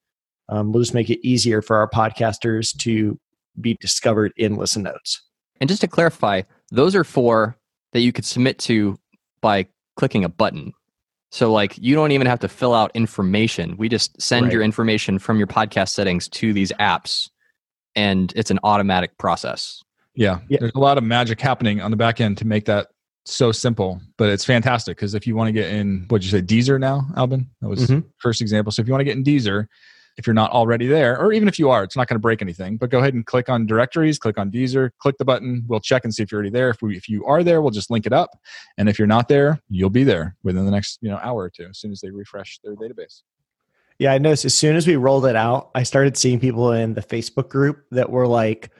um, we'll just make it easier for our podcasters to be discovered in listen notes. And just to clarify, those are for that you could submit to by clicking a button. So like you don't even have to fill out information. We just send right. your information from your podcast settings to these apps and it's an automatic process. Yeah. yeah. There's a lot of magic happening on the back end to make that so simple, but it's fantastic because if you want to get in, what'd you say, Deezer now, Alban? That was mm-hmm. first example. So if you want to get in Deezer, if you're not already there, or even if you are, it's not going to break anything. But go ahead and click on directories, click on Deezer, click the button. We'll check and see if you're already there. If, we, if you are there, we'll just link it up. And if you're not there, you'll be there within the next you know hour or two as soon as they refresh their database. Yeah, I noticed as soon as we rolled it out, I started seeing people in the Facebook group that were like,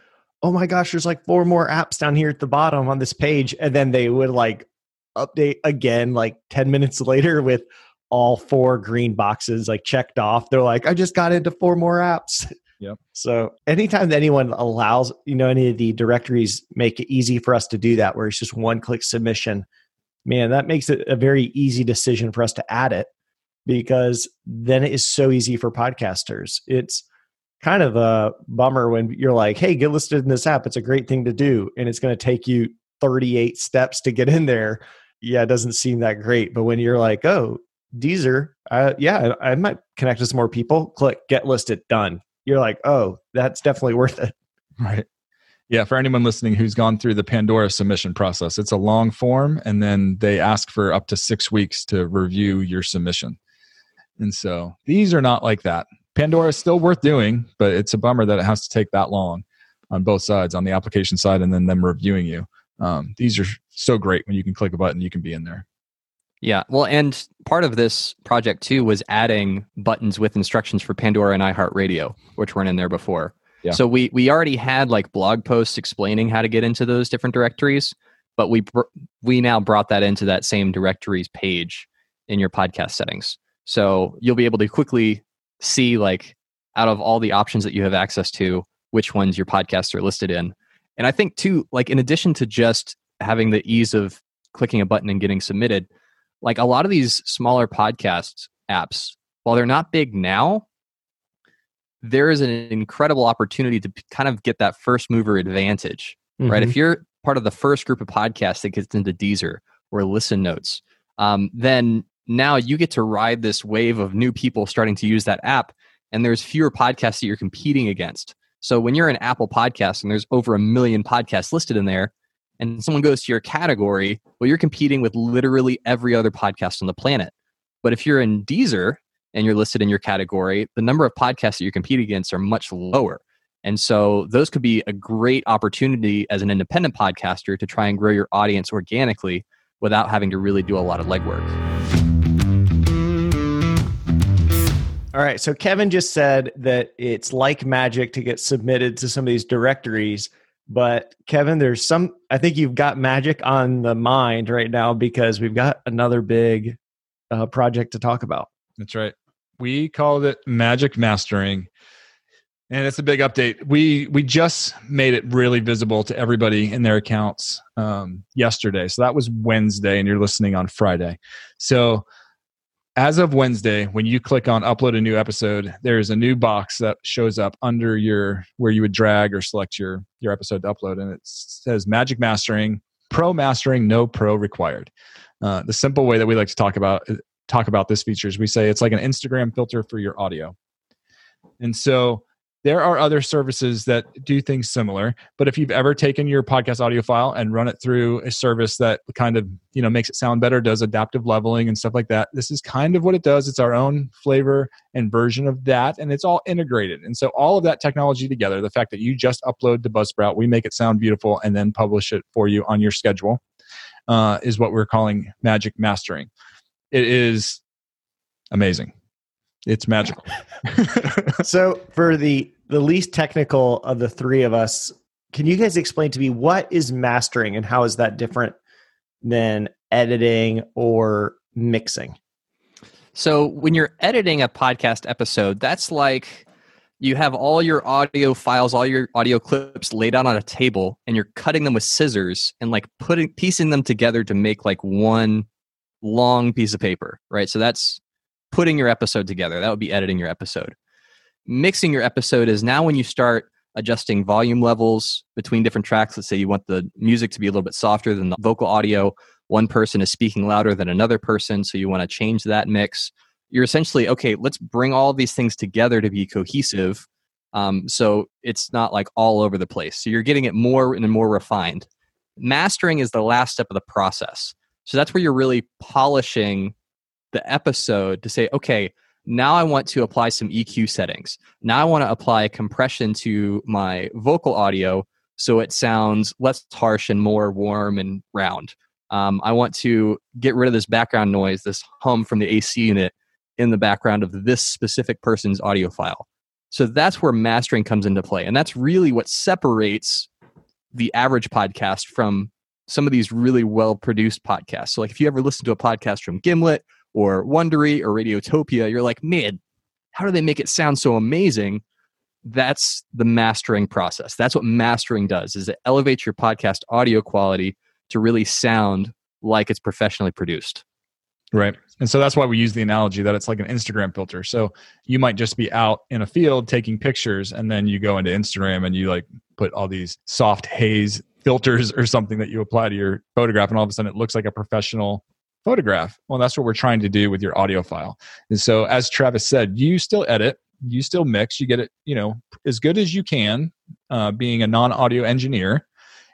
"Oh my gosh, there's like four more apps down here at the bottom on this page," and then they would like update again like 10 minutes later with all four green boxes like checked off. They're like, I just got into four more apps. Yep. So anytime that anyone allows, you know, any of the directories make it easy for us to do that, where it's just one click submission, man, that makes it a very easy decision for us to add it because then it is so easy for podcasters. It's kind of a bummer when you're like, hey, get listed in this app. It's a great thing to do. And it's going to take you 38 steps to get in there. Yeah, it doesn't seem that great. But when you're like, oh, Deezer, uh, yeah, I, I might connect with some more people. Click get listed, done. You're like, oh, that's definitely worth it. Right. Yeah, for anyone listening who's gone through the Pandora submission process, it's a long form, and then they ask for up to six weeks to review your submission. And so these are not like that. Pandora is still worth doing, but it's a bummer that it has to take that long on both sides, on the application side and then them reviewing you. Um, these are so great when you can click a button, you can be in there. Yeah. Well, and part of this project too was adding buttons with instructions for Pandora and iHeartRadio, which weren't in there before. Yeah. So we we already had like blog posts explaining how to get into those different directories, but we we now brought that into that same directories page in your podcast settings. So you'll be able to quickly see like out of all the options that you have access to, which ones your podcasts are listed in. And I think too, like in addition to just having the ease of clicking a button and getting submitted, like a lot of these smaller podcast apps, while they're not big now, there is an incredible opportunity to kind of get that first mover advantage, mm-hmm. right? If mm-hmm. you're part of the first group of podcasts that gets into Deezer or Listen Notes, um, then now you get to ride this wave of new people starting to use that app, and there's fewer podcasts that you're competing against. So when you're an Apple podcast and there's over a million podcasts listed in there, and someone goes to your category, well, you're competing with literally every other podcast on the planet. But if you're in Deezer and you're listed in your category, the number of podcasts that you're competing against are much lower. And so those could be a great opportunity as an independent podcaster to try and grow your audience organically without having to really do a lot of legwork. All right. So Kevin just said that it's like magic to get submitted to some of these directories. But Kevin, there's some, I think you've got magic on the mind right now because we've got another big uh, project to talk about. That's right. We called it Magic Mastering. And it's a big update. We we just made it really visible to everybody in their accounts um, yesterday. So that was Wednesday, and you're listening on Friday. So as of Wednesday, when you click on upload a new episode, there's a new box that shows up under your where you would drag or select your your episode to upload, and it says Magic Mastering, Pro Mastering, no Pro required. Uh, the simple way that we like to talk about talk about this feature is we say it's like an Instagram filter for your audio, and so there are other services that do things similar, but if you've ever taken your podcast audio file and run it through a service that kind of, you know, makes it sound better, does adaptive leveling and stuff like that, this is kind of what it does. It's our own flavor and version of that and it's all integrated. And so all of that technology together, the fact that you just upload to Buzzsprout, we make it sound beautiful and then publish it for you on your schedule, uh, is what we're calling magic mastering. It is amazing. It's magical. so for the the least technical of the three of us, can you guys explain to me what is mastering and how is that different than editing or mixing? So when you're editing a podcast episode, that's like you have all your audio files, all your audio clips laid out on a table, and you're cutting them with scissors and like putting piecing them together to make like one long piece of paper, right? So that's putting your episode together. That would be editing your episode. Mixing your episode is now when you start adjusting volume levels between different tracks. Let's say you want the music to be a little bit softer than the vocal audio. One person is speaking louder than another person, so you want to change that mix. You're essentially, okay, let's bring all these things together to be cohesive. Um, so it's not like all over the place. So you're getting it more and more refined. Mastering is the last step of the process. So that's where you're really polishing the episode to say, okay, now I want to apply some EQ settings. Now I want to apply compression to my vocal audio so it sounds less harsh and more warm and round. Um, I want to get rid of this background noise, this hum from the AC unit in the background of this specific person's audio file. So that's where mastering comes into play. And that's really what separates the average podcast from some of these really well produced podcasts. So, like if you ever listen to a podcast from Gimlet or Wondery or Radiotopia, you're like, man, how do they make it sound so amazing? That's the mastering process. That's what mastering does is it elevates your podcast audio quality to really sound like it's professionally produced. Right. And so that's why we use the analogy that it's like an Instagram filter. So you might just be out in a field taking pictures and then you go into Instagram and you like put all these soft haze filters or something that you apply to your photograph and all of a sudden it looks like a professional photograph. Well, that's what we're trying to do with your audio file. And so, as Travis said, you still edit, you still mix, you get it, you know, as good as you can, uh, being a non-audio engineer,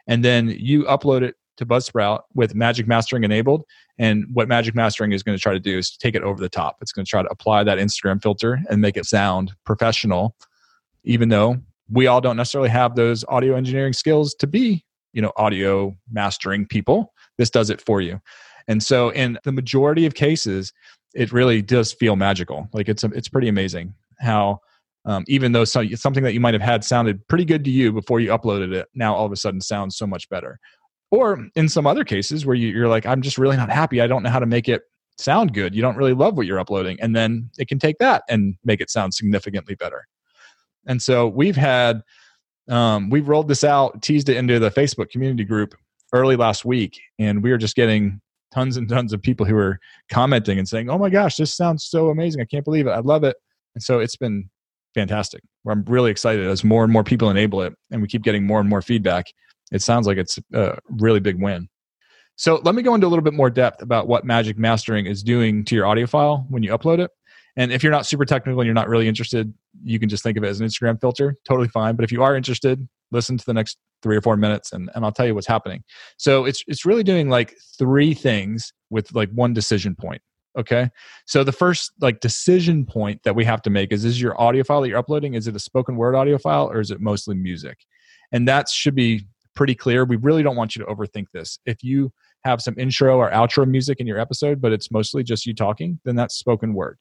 and then you upload it to Buzzsprout with Magic Mastering enabled. And what Magic Mastering is going to try to do is take it over the top. It's going to try to apply that Instagram filter and make it sound professional, even though we all don't necessarily have those audio engineering skills to be, you know, audio mastering people. This does it for you. And so, in the majority of cases, it really does feel magical. Like it's it's pretty amazing how um, even though so, something that you might have had sounded pretty good to you before you uploaded it, now all of a sudden sounds so much better. Or in some other cases where you, you're like, I'm just really not happy. I don't know how to make it sound good. You don't really love what you're uploading, and then it can take that and make it sound significantly better. And so we've had um, we've rolled this out, teased it into the Facebook community group early last week, and we are just getting tons and tons of people who are commenting and saying, "Oh my gosh, this sounds so amazing! I can't believe it! I love it!" And so it's been fantastic. I'm really excited as more and more people enable it, and we keep getting more and more feedback. It sounds like it's a really big win. So let me go into a little bit more depth about what Magic Mastering is doing to your audio file when you upload it. And if you're not super technical and you're not really interested, you can just think of it as an Instagram filter. Totally fine. But if you are interested, listen to the next three or four minutes and, and I'll tell you what's happening. So it's it's really doing like three things with like one decision point. Okay. So the first like decision point that we have to make is is your audio file that you're uploading, is it a spoken word audio file or is it mostly music? And that should be pretty clear. We really don't want you to overthink this. If you have some intro or outro music in your episode, but it's mostly just you talking, then that's spoken word.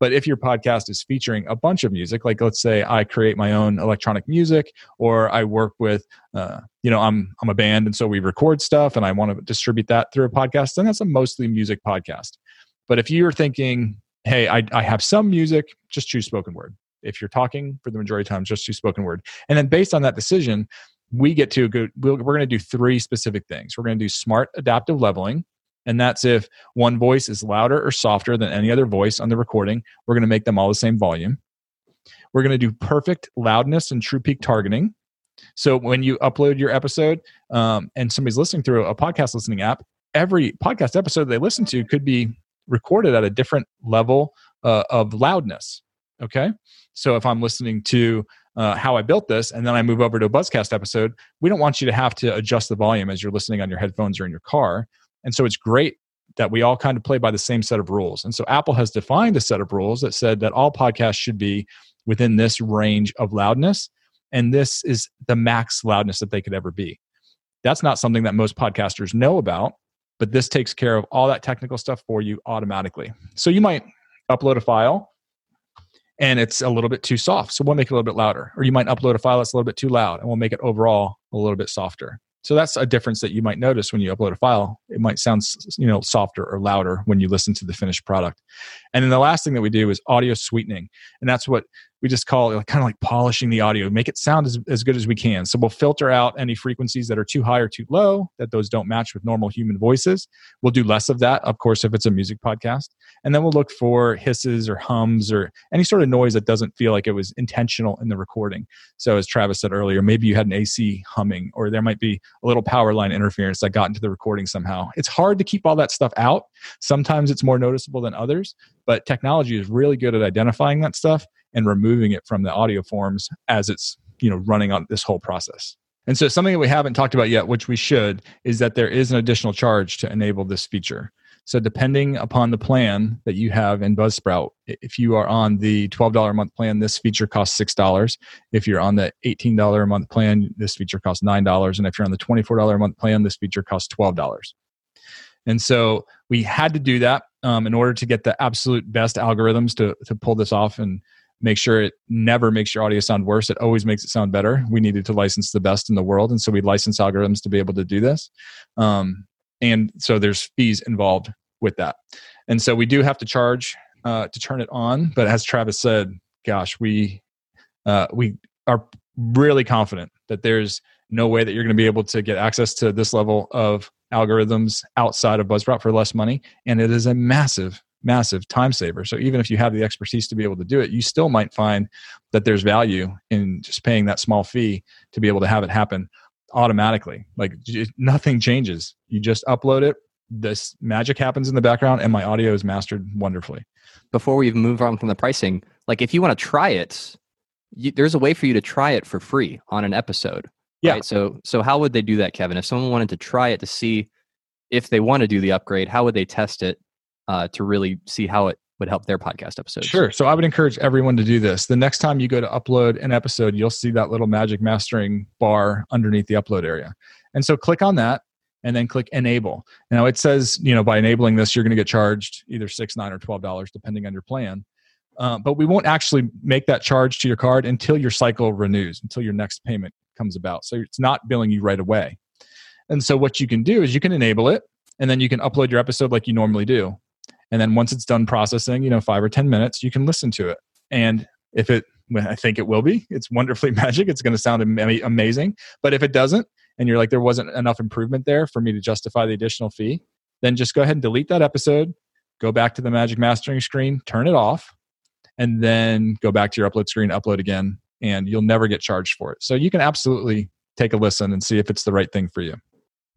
But if your podcast is featuring a bunch of music, like let's say I create my own electronic music, or I work with, uh, you know, I'm I'm a band, and so we record stuff, and I want to distribute that through a podcast, then that's a mostly music podcast. But if you're thinking, hey, I, I have some music, just choose spoken word. If you're talking for the majority of times, just choose spoken word. And then based on that decision, we get to go, we're going to do three specific things. We're going to do smart adaptive leveling, And that's if one voice is louder or softer than any other voice on the recording, we're going to make them all the same volume. We're going to do perfect loudness and true peak targeting. So when you upload your episode um, and somebody's listening through a podcast listening app, every podcast episode they listen to could be recorded at a different level uh, of loudness. Okay. So if I'm listening to uh, how I built this and then I move over to a Buzzcast episode, we don't want you to have to adjust the volume as you're listening on your headphones or in your car. And so it's great that we all kind of play by the same set of rules. And so Apple has defined a set of rules that said that all podcasts should be within this range of loudness. And this is the max loudness that they could ever be. That's not something that most podcasters know about, but this takes care of all that technical stuff for you automatically. So you might upload a file and it's a little bit too soft. So we'll make it a little bit louder. Or you might upload a file that's a little bit too loud and we'll make it overall a little bit softer. So that's a difference that you might notice when you upload a file. It might sound, you know, softer or louder when you listen to the finished product. And then the last thing that we do is audio sweetening. And that's what we just call it kind of like polishing the audio, make it sound as, as good as we can. So we'll filter out any frequencies that are too high or too low, that those don't match with normal human voices. We'll do less of that, of course, if it's a music podcast. And then we'll look for hisses or hums or any sort of noise that doesn't feel like it was intentional in the recording. So as Travis said earlier, maybe you had an AC humming or there might be a little power line interference that got into the recording somehow. It's hard to keep all that stuff out. Sometimes it's more noticeable than others, but technology is really good at identifying that stuff and removing it from the audio forms as it's you know running on this whole process. And so something that we haven't talked about yet which we should is that there is an additional charge to enable this feature. So depending upon the plan that you have in buzzsprout if you are on the $12 a month plan this feature costs $6 if you're on the $18 a month plan this feature costs $9 and if you're on the $24 a month plan this feature costs $12 and so we had to do that um, in order to get the absolute best algorithms to, to pull this off and make sure it never makes your audio sound worse. It always makes it sound better. We needed to license the best in the world. And so we license algorithms to be able to do this. Um, and so there's fees involved with that. And so we do have to charge uh, to turn it on. But as Travis said, gosh, we, uh, we are really confident that there's no way that you're going to be able to get access to this level of algorithms outside of Buzzsprout for less money. And it is a massive massive time saver. So even if you have the expertise to be able to do it, you still might find that there's value in just paying that small fee to be able to have it happen automatically. Like nothing changes. You just upload it, this magic happens in the background and my audio is mastered wonderfully. Before we even move on from the pricing, like if you want to try it, you, there's a way for you to try it for free on an episode. Yeah. Right? So so how would they do that, Kevin? If someone wanted to try it to see if they want to do the upgrade, how would they test it uh, to really see how it would help their podcast episodes. Sure. So I would encourage everyone to do this. The next time you go to upload an episode, you'll see that little magic mastering bar underneath the upload area. And so click on that and then click enable. Now it says, you know, by enabling this, you're going to get charged either six, nine, or twelve dollars, depending on your plan. Uh, but we won't actually make that charge to your card until your cycle renews, until your next payment comes about. So it's not billing you right away. And so what you can do is you can enable it, and then you can upload your episode like you normally do and then once it's done processing you know five or ten minutes you can listen to it. And if it i think it will be. It's wonderfully magic. It's going to sound amazing. But if it doesn't and you're like there wasn't enough improvement there for me to justify the additional fee then just go ahead and delete that episode go back to the magic mastering screen turn it off and then go back to your upload screen upload again and you'll never get charged for it. So you can absolutely take a listen and see if it's the right thing for you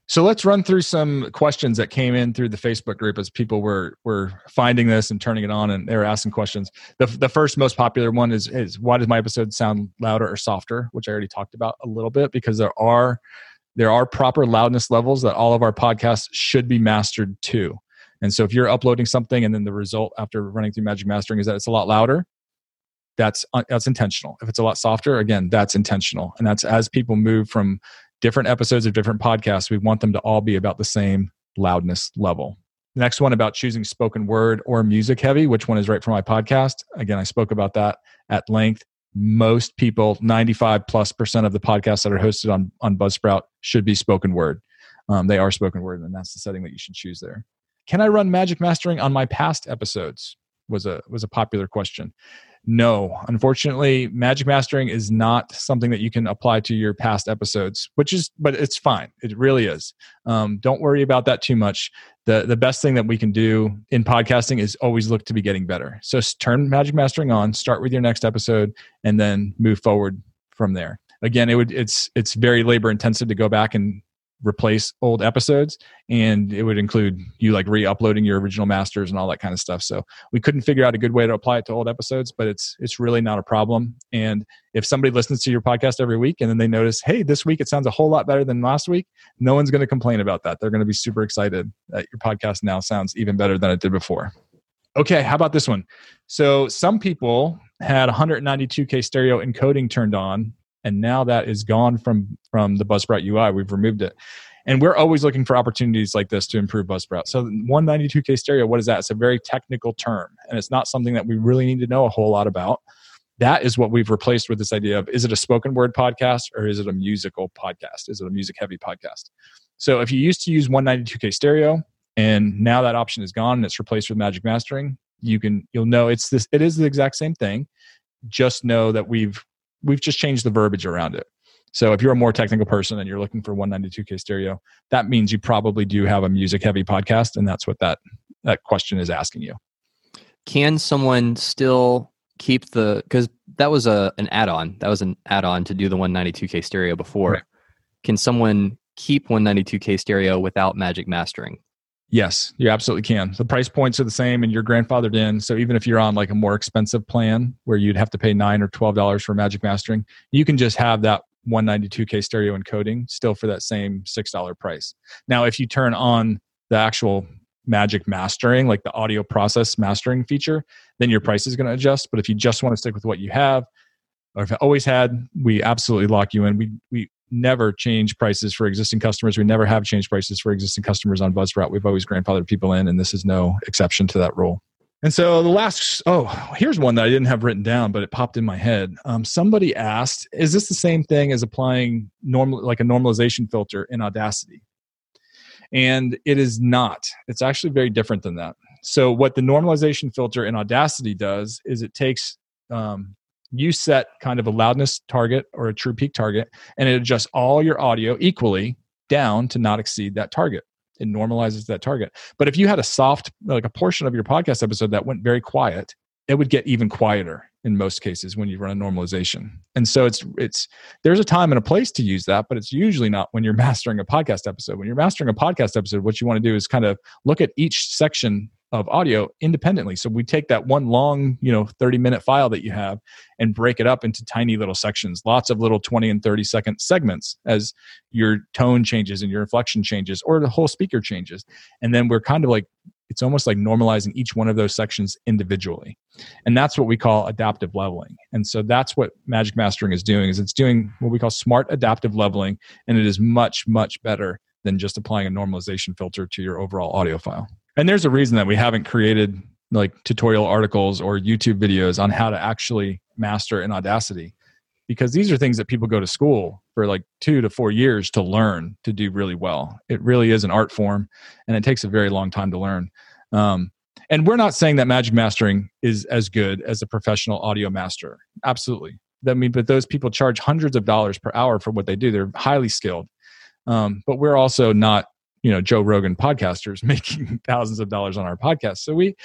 so let's run through some questions that came in through the Facebook group as people were were finding this and turning it on, and they were asking questions. The the first most popular one is is why does my episode sound louder or softer, which I already talked about a little bit because there are there are proper loudness levels that all of our podcasts should be mastered to. And so if you're uploading something and then the result after running through Magic Mastering is that it's a lot louder, that's uh, that's intentional. If it's a lot softer, again, that's intentional. And that's as people move from different episodes of different podcasts, we want them to all be about the same loudness level. The next one about choosing spoken word or music heavy, which one is right for my podcast? Again, I spoke about that at length. Most people, 95 plus percent of the podcasts that are hosted on, on Buzzsprout should be spoken word. Um, they are spoken word, and that's the setting that you should choose there. Can I run magic mastering on my past episodes? Was a was a popular question. No, unfortunately, magic mastering is not something that you can apply to your past episodes, which is, but it's fine. It really is. Um, don't worry about that too much. the The best thing that we can do in podcasting is always look to be getting better. So turn magic mastering on, start with your next episode, and then move forward from there. Again, it would it's it's very labor intensive to go back and replace old episodes and it would include you like re-uploading your original masters and all that kind of stuff. So we couldn't figure out a good way to apply it to old episodes but it's it's really not a problem. And if somebody listens to your podcast every week and then they notice hey this week it sounds a whole lot better than last week no one's going to complain about that. They're going to be super excited that your podcast now sounds even better than it did before. Okay how about this one? So some people had 192k stereo encoding turned on and now that is gone from from the buzzsprout ui we've removed it. And we're always looking for opportunities like this to improve buzzsprout. So 192k stereo what is that? It's a very technical term and it's not something that we really need to know a whole lot about. That is what we've replaced with this idea of is it a spoken word podcast or is it a musical podcast? Is it a music heavy podcast? So if you used to use 192k stereo and now that option is gone and it's replaced with magic mastering you can you'll know it's this it is the exact same thing. Just know that we've we've just changed the verbiage around it. So if you're a more technical person and you're looking for 192k stereo, that means you probably do have a music heavy podcast, and that's what that that question is asking you. Can someone still keep the because that was a an add-on that was an add-on to do the 192k stereo before. Right. Can someone keep 192k stereo without magic mastering? Yes, you absolutely can. The price points are the same and you're grandfathered in. So even if you're on like a more expensive plan where you'd have to pay nine or twelve dollars for magic mastering, you can just have that 192k stereo encoding still for that same six dollar price. Now, if you turn on the actual magic mastering, like the audio process mastering feature, then your price is going to adjust. But if you just want to stick with what you have, or it always had, we absolutely lock you in. We we never change prices for existing customers. We never have changed prices for existing customers on Buzzsprout. We've always grandfathered people in, and this is no exception to that rule. And so the last, oh, here's one that I didn't have written down, but it popped in my head. Um, somebody asked, "Is this the same thing as applying normal, like a normalization filter in Audacity?" And it is not. It's actually very different than that. So what the normalization filter in Audacity does is it takes um, you set kind of a loudness target or a true peak target, and it adjusts all your audio equally down to not exceed that target. It normalizes that target. But if you had a soft, like a portion of your podcast episode that went very quiet, it would get even quieter in most cases when you run a normalization. And so it's it's there's a time and a place to use that, but it's usually not when you're mastering a podcast episode. When you're mastering a podcast episode, what you want to do is kind of look at each section of audio independently. So we take that one long, you know, 30 minute file that you have and break it up into tiny little sections, lots of little 20 and 30 second segments as your tone changes and your inflection changes or the whole speaker changes. And then we're kind of like, it's almost like normalizing each one of those sections individually. And that's what we call adaptive leveling. And so that's what Magic Mastering is doing is it's doing what we call smart adaptive leveling and it is much much better than just applying a normalization filter to your overall audio file. And there's a reason that we haven't created like tutorial articles or YouTube videos on how to actually master in Audacity because these are things that people go to school for like two to four years to learn to do really well. It really is an art form and it takes a very long time to learn. Um, and we're not saying that magic mastering is as good as a professional audio master. Absolutely. I mean, but those people charge hundreds of dollars per hour for what they do. They're highly skilled. Um, but we're also not you know Joe Rogan podcasters making thousands of dollars on our podcast. So we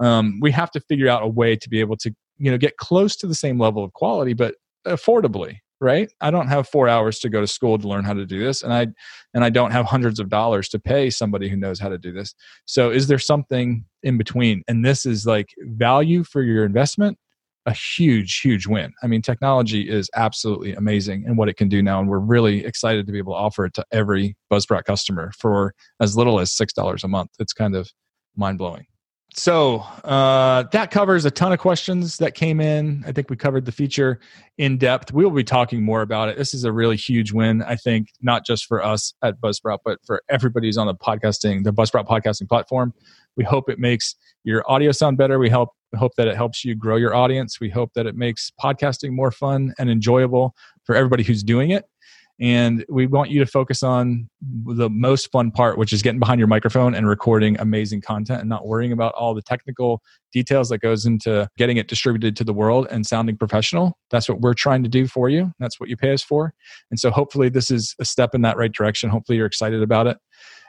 um, we have to figure out a way to be able to you know get close to the same level of quality, but affordably. Right? I don't have four hours to go to school to learn how to do this, and I and I don't have hundreds of dollars to pay somebody who knows how to do this. So is there something in between? And this is like value for your investment a huge, huge win. I mean, technology is absolutely amazing and what it can do now, and we're really excited to be able to offer it to every Buzzsprout customer for as little as six dollars a month. It's kind of mind blowing. So uh, that covers a ton of questions that came in. I think we covered the feature in depth. We will be talking more about it. This is a really huge win, I think, not just for us at Buzzsprout, but for everybody who's on the podcasting, the Buzzsprout podcasting platform. We hope it makes your audio sound better. We help hope that it helps you grow your audience. We hope that it makes podcasting more fun and enjoyable for everybody who's doing it. And we want you to focus on the most fun part, which is getting behind your microphone and recording amazing content and not worrying about all the technical details that goes into getting it distributed to the world and sounding professional. That's what we're trying to do for you. That's what you pay us for. And so hopefully this is a step in that right direction. Hopefully you're excited about it.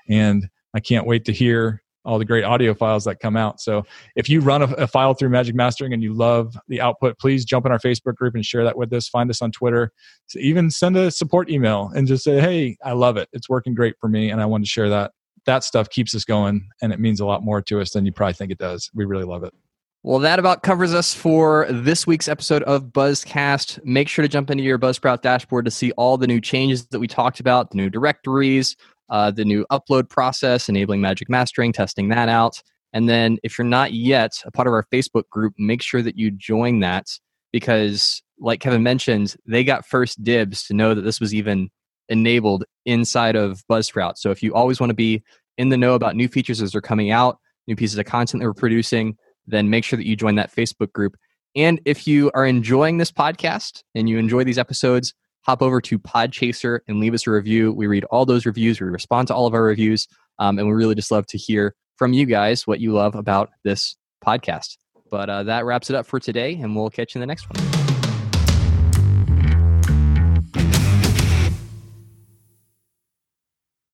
And I can't wait to hear all the great audio files that come out. So if you run a, a, file through Magic Mastering and you love the output, please jump in our Facebook group and share that with us. Find us on Twitter. So even send a support email and just say, "Hey, I love it. It's working great for me, and I want to share that." That stuff keeps us going, and it means a lot more to us than you probably think it does. We really love it. Well, that about covers us for this week's episode of Buzzcast. Make sure to jump into your Buzzsprout dashboard to see all the new changes that we talked about, the new directories, uh, the new upload process, enabling magic mastering, testing that out. And then if you're not yet a part of our Facebook group, make sure that you join that because, like Kevin mentioned, they got first dibs to know that this was even enabled inside of Buzzsprout. So if you always want to be in the know about new features as they're coming out, new pieces of content that we're producing, then make sure that you join that Facebook group. And if you are enjoying this podcast and you enjoy these episodes, hop over to Podchaser and leave us a review. We read all those reviews, we respond to all of our reviews, um, and we really just love to hear from you guys what you love about this podcast. But uh, that wraps it up for today, and we'll catch you in the next one.